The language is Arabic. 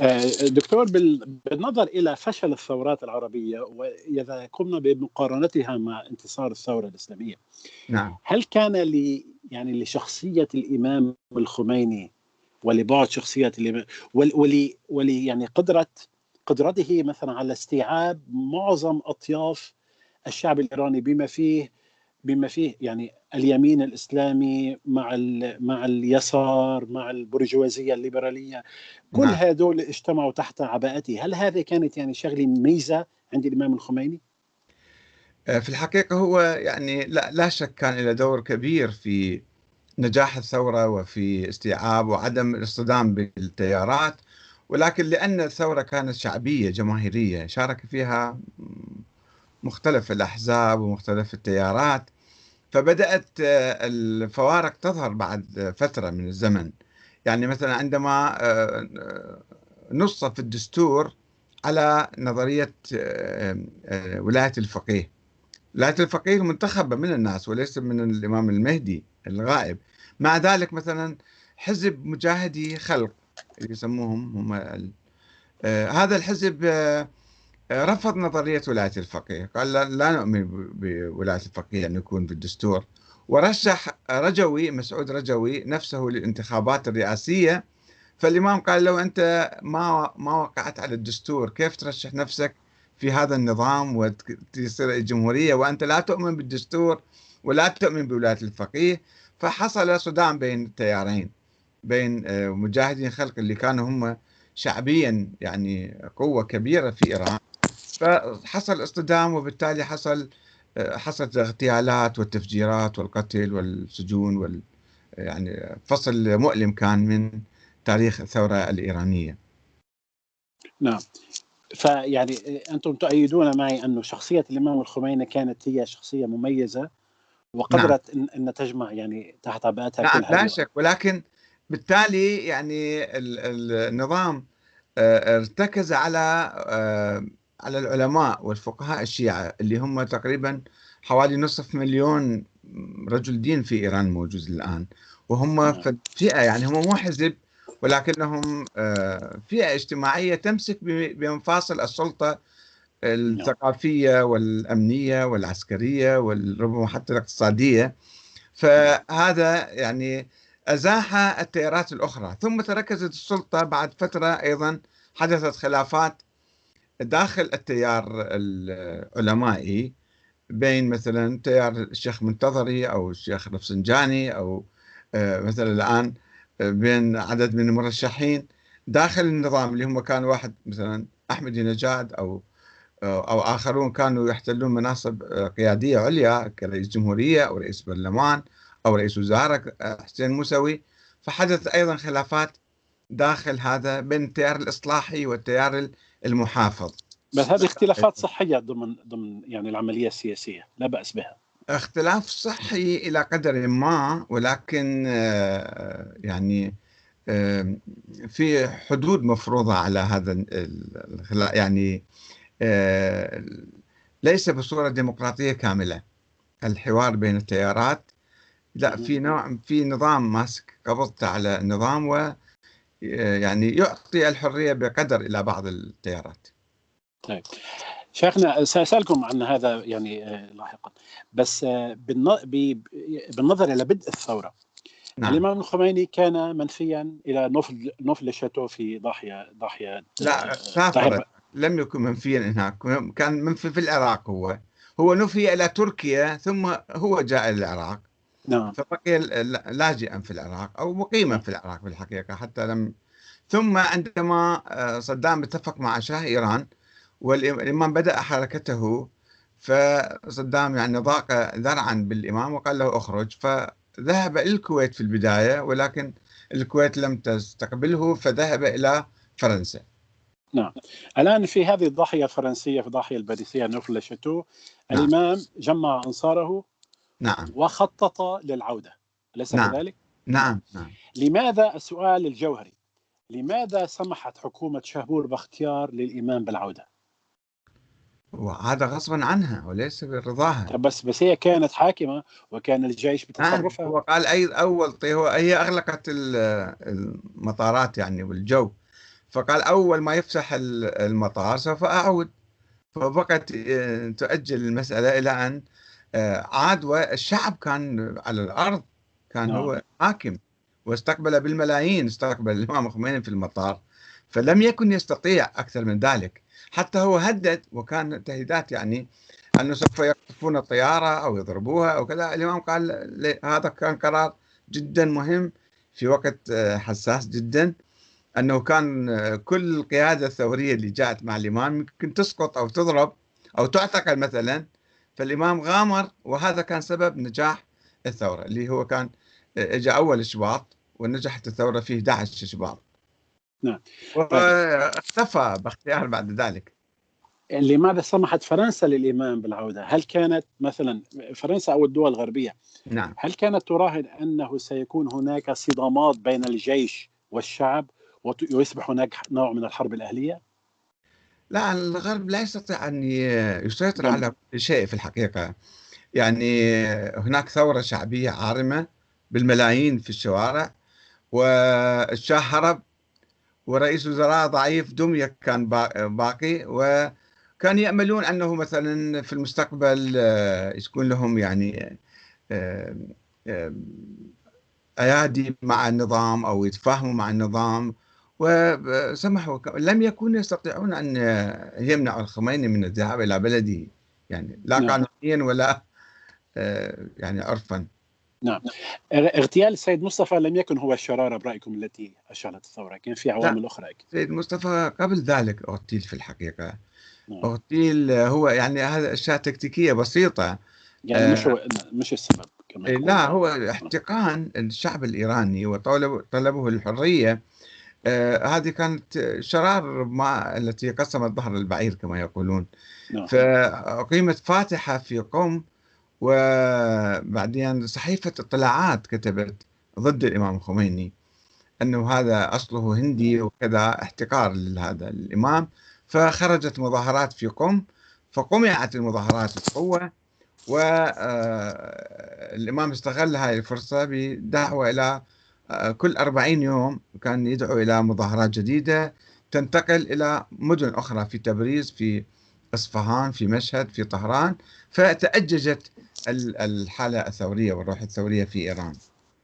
آه، دكتور بالنظر إلى فشل الثورات العربية وإذا قمنا بمقارنتها مع انتصار الثورة الإسلامية نعم. هل كان ل يعني لشخصية الإمام الخميني ولبعد شخصية الإمام ولي ولي يعني قدره قدرته مثلا على استيعاب معظم أطياف الشعب الإيراني بما فيه بما فيه يعني اليمين الإسلامي مع مع اليسار مع البرجوازية الليبرالية كل نعم. هذول اجتمعوا تحت عباءته هل هذه كانت يعني شغلة ميزة عند الإمام الخميني آه، في الحقيقة هو يعني لا, لا شك كان له دور كبير في نجاح الثورة وفي استيعاب وعدم الاصطدام بالتيارات ولكن لأن الثورة كانت شعبية جماهيرية شارك فيها مختلف الأحزاب ومختلف التيارات فبدأت آه، الفوارق تظهر بعد فترة من الزمن. يعني مثلا عندما آه، آه، نص في الدستور على نظرية ولاية الفقيه. ولاية الفقيه المنتخبة من الناس وليس من الإمام المهدي الغائب. مع ذلك مثلا حزب مجاهدي خلق يسموهم هم هذا الحزب رفض نظرية ولاية الفقيه. قال لا نؤمن بولاية الفقيه أن يكون في الدستور ورشح رجوي مسعود رجوي نفسه للانتخابات الرئاسية. فالإمام قال له أنت ما ما وقعت على الدستور كيف ترشح نفسك في هذا النظام وتصير الجمهورية وأنت لا تؤمن بالدستور ولا تؤمن بولاية الفقيه. فحصل صدام بين التيارين بين آه، مجاهدين خلق اللي كانوا هم شعبيا يعني قوة كبيرة في إيران. فحصل اصطدام وبالتالي حصل حصلت الاغتيالات والتفجيرات والقتل والسجون وال يعني فصل مؤلم كان من تاريخ الثورة الإيرانية. نعم. فيعني أنتم تؤيدون معي أن شخصية الإمام الخميني كانت هي شخصية مميزة وقدرت نعم. أن تجمع يعني تحت عباءتها نعم لا شك. ولكن بالتالي يعني النظام آه، ارتكز على آه، على العلماء والفقهاء الشيعة اللي هم تقريبا حوالي نصف مليون رجل دين في إيران موجود الآن. وهم. فئة يعني هم مو حزب ولكنهم آه، فئة اجتماعية تمسك بمفاصل السلطة الثقافية والأمنية والعسكرية وربما حتى الاقتصادية. فهذا يعني أزاح التيارات الأخرى. ثم تركزت السلطة بعد فترة أيضا حدثت خلافات داخل التيار العلمائي بين مثلا تيار الشيخ منتظري أو الشيخ رفسنجاني أو آه، مثلا الآن آه، بين عدد من المرشحين داخل النظام اللي هم كان واحد مثلا أحمد نجاد أو آه، أو آخرون كانوا يحتلون مناصب قيادية عليا كرئيس جمهورية أو رئيس برلمان أو رئيس وزراء حسين موسوي. فحدث أيضا خلافات داخل هذا بين التيار الإصلاحي والتيار المحافظ. بس هذه اختلافات صحية ضمن ضمن يعني العملية السياسية لا بأس بها. اختلاف صحي إلى قدر ما ولكن آه، يعني آه، في حدود مفروضة على هذا يعني آه، ليس بصورة ديمقراطية كاملة. الحوار بين التيارات لا في نوع في نظام ماسك قبضته على النظام و يعني يعطي الحرية بقدر إلى بعض التيارات. طيب. شيخنا سأسألكم عن هذا يعني آه، لاحقا. بس آه، بالنظر إلى بدء الثورة نعم. الإمام الخميني كان منفيا إلى نفل نفل الشاتو في ضاحية ضاحية لا سافر. لم يكن منفيا هناك. كان منفي في العراق هو. هو نفي إلى تركيا ثم هو جاء إلى العراق. نعم. فبقي لاجئا في العراق أو مقيما في العراق في الحقيقة حتى لم ثم عندما آه، صدام اتفق مع شاه إيران والإمام بدأ حركته فصدام يعني ضاق ذرعا بالإمام وقال له اخرج فذهب إلى الكويت في البداية ولكن الكويت لم تستقبله فذهب إلى فرنسا. نعم. الآن في هذه الضاحية الفرنسية في الضاحية الباريسية نوفل شاتو نعم. الإمام جمع أنصاره نعم وخطط للعودة أليس نعم. كذلك؟ نعم نعم لماذا السؤال الجوهري لماذا سمحت حكومة شهبور باختيار للإمام بالعودة؟ وهذا غصبا عنها وليس برضاها بس بس هي كانت حاكمة وكان الجيش بتصرفها نعم. هو قال أي أول هو هي أغلقت المطارات يعني والجو فقال أول ما يفتح المطار سوف أعود فبقت آه، تؤجل المسألة إلى أن آه، عاد والشعب كان على الأرض كان نعم. هو حاكم واستقبل بالملايين استقبل الإمام الخميني في المطار فلم يكن يستطيع أكثر من ذلك حتى هو هدد وكان تهديدات يعني أنه سوف يقطفون الطيارة أو يضربوها أو كذا الإمام قال هذا كان قرار جدا مهم في وقت آه، حساس جدا أنه كان آه، كل القيادة الثورية اللي جاءت مع الإمام يمكن تسقط أو تضرب أو تعتقل مثلا فالإمام غامر وهذا كان سبب نجاح الثورة اللي هو كان آه، اجى أول إشباط ونجحت الثورة في 11 إشباط نعم. واختفى باختيار بعد ذلك. لماذا سمحت فرنسا للإمام بالعودة؟ هل كانت مثلا فرنسا أو الدول الغربية نعم. هل كانت تراهن أنه سيكون هناك صدامات بين الجيش والشعب ويصبح هناك نوع من الحرب الأهلية؟ لا الغرب لا يستطيع أن يسيطر نعم. على كل شيء في الحقيقة يعني هناك ثورة شعبية عارمة بالملايين في الشوارع والشاه هرب ورئيس وزراء ضعيف دمية كان باقي وكان يأملون أنه مثلا في المستقبل آه، يكون لهم يعني آه، آه، أيادي مع النظام أو يتفاهموا مع النظام وسمحوا لم يكونوا يستطيعون أن يمنعوا الخميني من الذهاب إلى بلده يعني لا نعم. قانونيا ولا يعني عرفا. نعم. اغتيال السيد مصطفى لم يكن هو الشرارة برأيكم التي اشعلت الثورة كان في عوامل أخرى أكيد. السيد مصطفى قبل ذلك أغتيل في الحقيقة. نعم. أغتيل هو يعني هذا أشياء تكتيكية بسيطة. يعني آه مش هو مش السبب كما إيه، لا هو احتقان الشعب الإيراني وطلبه الحرية آه هذه كانت شرار ما التي قسمت ظهر البعير كما يقولون نعم. فأقيمت فاتحة في قم وبعدين صحيفة اطلاعات كتبت ضد الإمام الخميني أنه هذا أصله هندي وكذا احتقار لهذا الإمام فخرجت مظاهرات في قم فقمعت المظاهرات بقوة والإمام آه، استغل هذه الفرصة بدعوة إلى آه، كل أربعين يوم كان يدعو إلى مظاهرات جديدة تنتقل إلى مدن أخرى في تبريز في إصفهان في مشهد في طهران فتأججت الحالة الثورية والروح الثورية في إيران.